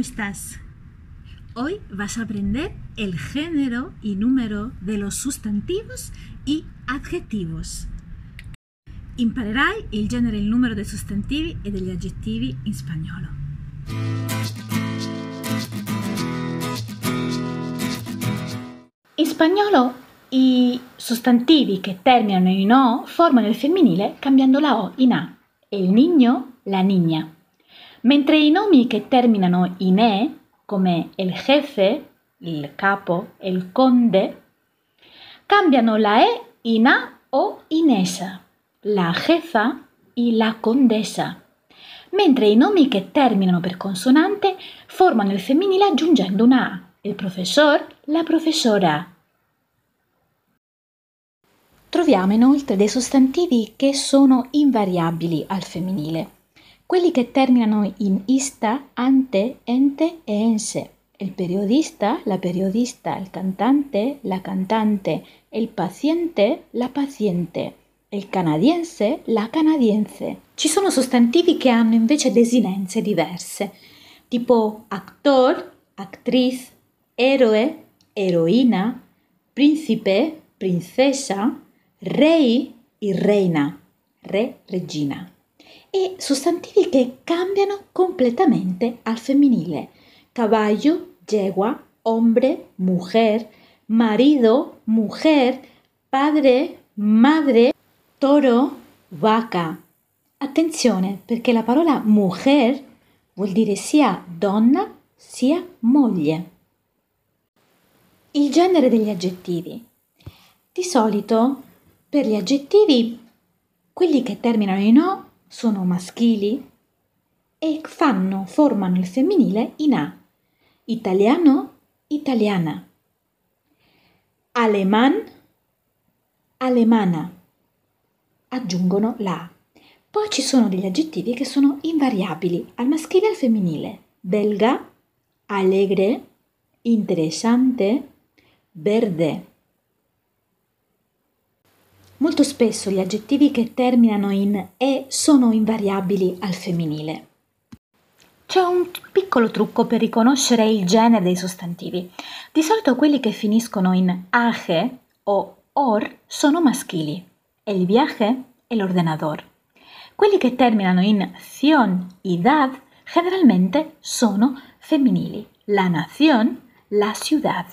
¿cómo estás? Hoy vas a aprender el género y número de los sustantivos y adjetivi. Imparerai il genere e il numero dei sostantivi e degli aggettivi in spagnolo. In spagnolo i sostantivi che terminano in O formano il femminile cambiando la O in A. Il niño, la niña. Mentre i nomi che terminano in E, come il jefe, il capo, il conde, cambiano la E in A o in esa, la jefa e la condesa, mentre i nomi che terminano per consonante formano il femminile aggiungendo una A, il professor, la professora. Troviamo inoltre dei sostantivi che sono invariabili al femminile quelli che terminano in ista, ante, ente e ense. Il periodista, la periodista, il cantante, la cantante, il paziente, la paziente, il canadiense, la canadiense. Ci sono sostantivi che hanno invece desinenze diverse, tipo actor, actriz, eroe, eroina, principe, princesa, rei e reina, re, regina e sostantivi che cambiano completamente al femminile. Caballo, yegua, hombre, mujer, marido, mujer, padre, madre, toro, vaca. Attenzione perché la parola mujer vuol dire sia donna sia moglie. Il genere degli aggettivi. Di solito per gli aggettivi quelli che terminano in o sono maschili e fanno, formano il femminile in A. Italiano, italiana. Aleman, alemana. Aggiungono la A. Poi ci sono degli aggettivi che sono invariabili al maschile e al femminile. Belga, allegre, interessante, verde. Molto spesso gli aggettivi che terminano in e sono invariabili al femminile. C'è un piccolo trucco per riconoscere il genere dei sostantivi. Di solito quelli che finiscono in age o or sono maschili, el viaje e l'ordenador. Quelli che terminano in ción y dad generalmente sono femminili, la nación, la ciudad.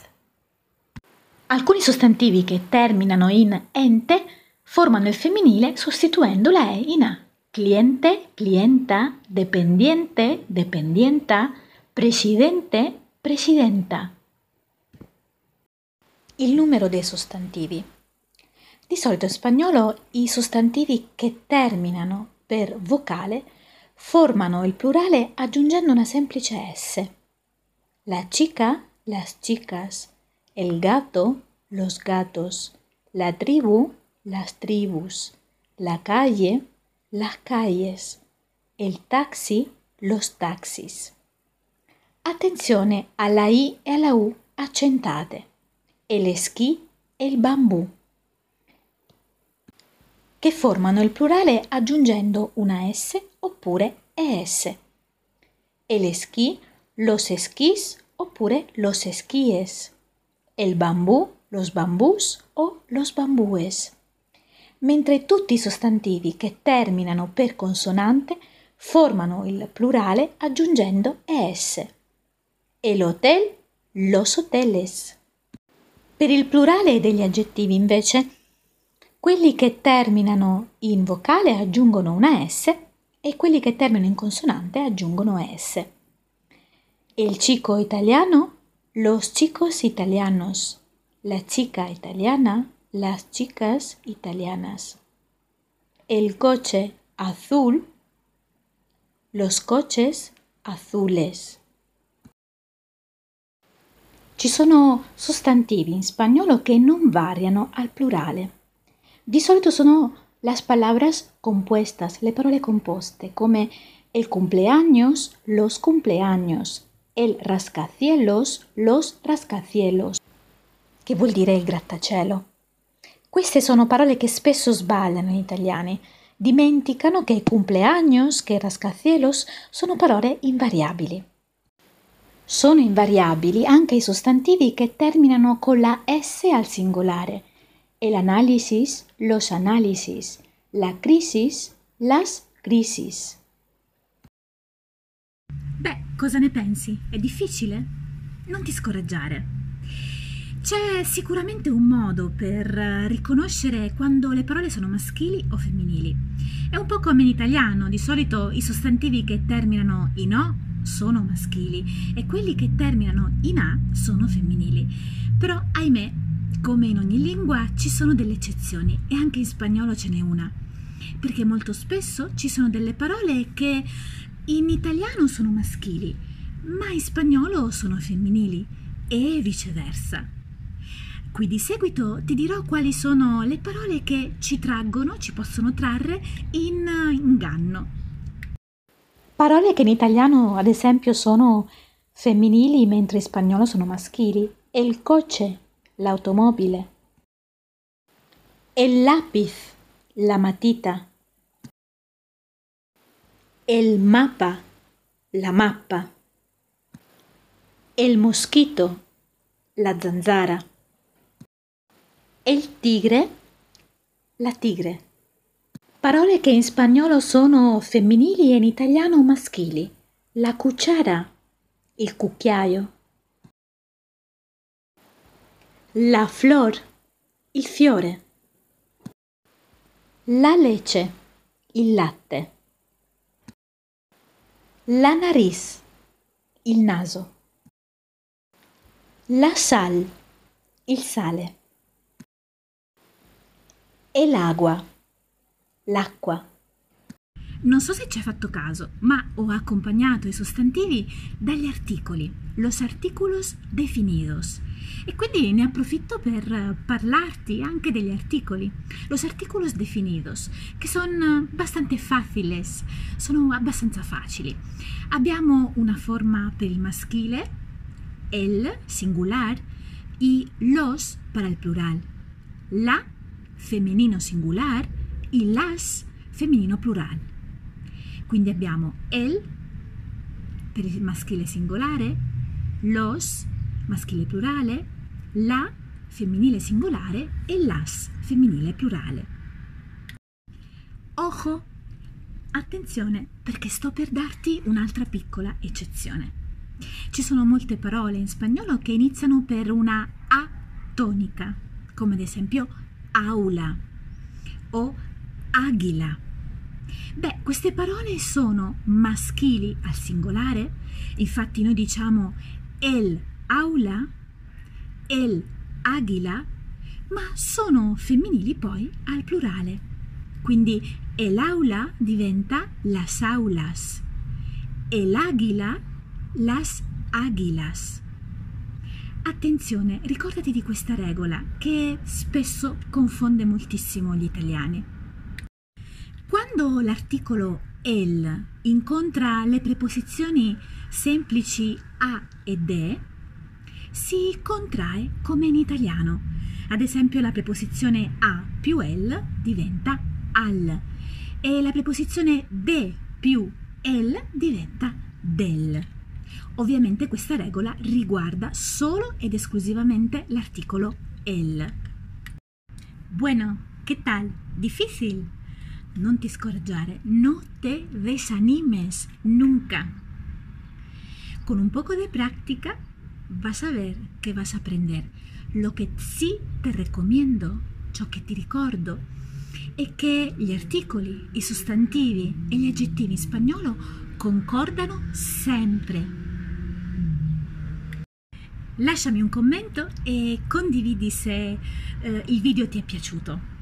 Alcuni sostantivi che terminano in ente formano il femminile sostituendo la E in A. Cliente, clienta, dependiente, dependienta, presidente, presidenta. Il numero dei sostantivi. Di solito in spagnolo i sostantivi che terminano per vocale formano il plurale aggiungendo una semplice S. La chica, las chicas, el gato, los gatos, la tribu, las tribus, la calle, las calles, el taxi, los taxis. Attenzione alla I e alla U accentate e le schi e bambù che formano il plurale aggiungendo una S oppure ES. E le schi, los esquís oppure los esquíes. El bambù, los bambús o los bambúes mentre tutti i sostantivi che terminano per consonante formano il plurale aggiungendo es. El hotel, los hoteles. Per il plurale degli aggettivi invece, quelli che terminano in vocale aggiungono una S e quelli che terminano in consonante aggiungono S. El chico italiano, los chicos italianos. La chica italiana, las chicas italianas. El coche azul, los coches azules. Ci sono sostantivi in spagnolo che non variano al plurale. Di solito sono las palabras compuestas, le parole composte, come el cumpleaños, los cumpleaños, el rascacielos, los rascacielos, che vuol dire il grattacielo. Queste sono parole che spesso sbagliano gli italiani. Dimenticano che cumpleaños, che rascacielos sono parole invariabili. Sono invariabili anche i sostantivi che terminano con la S al singolare. El análisis, los análisis, la crisis, las crisis. Beh, cosa ne pensi? È difficile? Non ti scoraggiare. C'è sicuramente un modo per riconoscere quando le parole sono maschili o femminili. È un po' come in italiano, di solito i sostantivi che terminano in o sono maschili e quelli che terminano in A sono femminili. Però, ahimè, come in ogni lingua ci sono delle eccezioni e anche in spagnolo ce n'è una. Perché molto spesso ci sono delle parole che in italiano sono maschili, ma in spagnolo sono femminili e viceversa. Qui di seguito ti dirò quali sono le parole che ci traggono, ci possono trarre in inganno. Parole che in italiano, ad esempio, sono femminili mentre in spagnolo sono maschili. El coche, l'automobile. El lápiz, la matita. El mapa, la mappa. El mosquito, la zanzara. El tigre, la tigre. Parole che in spagnolo sono femminili e in italiano maschili. La cucciara, il cucchiaio. La flor, il fiore. La lece, il latte. La nariz, il naso. La sal, il sale. E l'agua l'acqua. Non so se ci hai fatto caso, ma ho accompagnato i sostantivi dagli articoli, los artículos definidos. E quindi ne approfitto per parlarti anche degli articoli, los artículos definidos, che sono abbastanza faciles, sono abbastanza facili. Abbiamo una forma per il maschile, el, singular, y los para il plural, la, femminino singular, il las femminino plurale. Quindi abbiamo el per il maschile singolare, los maschile plurale, la femminile singolare e las femminile plurale. Ojo! Attenzione perché sto per darti un'altra piccola eccezione. Ci sono molte parole in spagnolo che iniziano per una A tonica, come ad esempio aula o Aghila. Beh, queste parole sono maschili al singolare, infatti noi diciamo el aula, el aghila, ma sono femminili poi al plurale. Quindi el aula diventa las aulas, el águila las águilas. Attenzione, ricordati di questa regola che spesso confonde moltissimo gli italiani. Quando l'articolo el incontra le preposizioni semplici a e de, si contrae come in italiano. Ad esempio la preposizione a più el diventa al e la preposizione de più el diventa del. Ovviamente questa regola riguarda solo ed esclusivamente l'articolo el. Bueno, ¿qué tal? ¿Difícil? Non ti scoraggiare, no te desanimes nunca. Con un poco de práctica vas a ver que vas a aprender. Lo che sì te recomiendo, ciò che ti ricordo, è che gli articoli, i sostantivi e gli aggettivi in spagnolo concordano sempre. Lasciami un commento e condividi se eh, il video ti è piaciuto.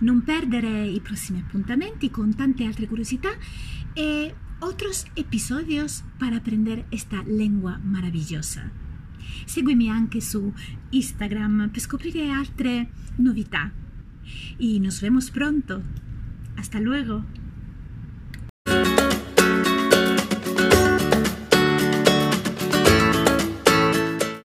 Non perdere i prossimi appuntamenti con tante altre curiosità e otros episodios para aprender esta lengua maravillosa. Seguimi anche su Instagram per scoprire altre novità. Y nos vemos pronto. Hasta luego.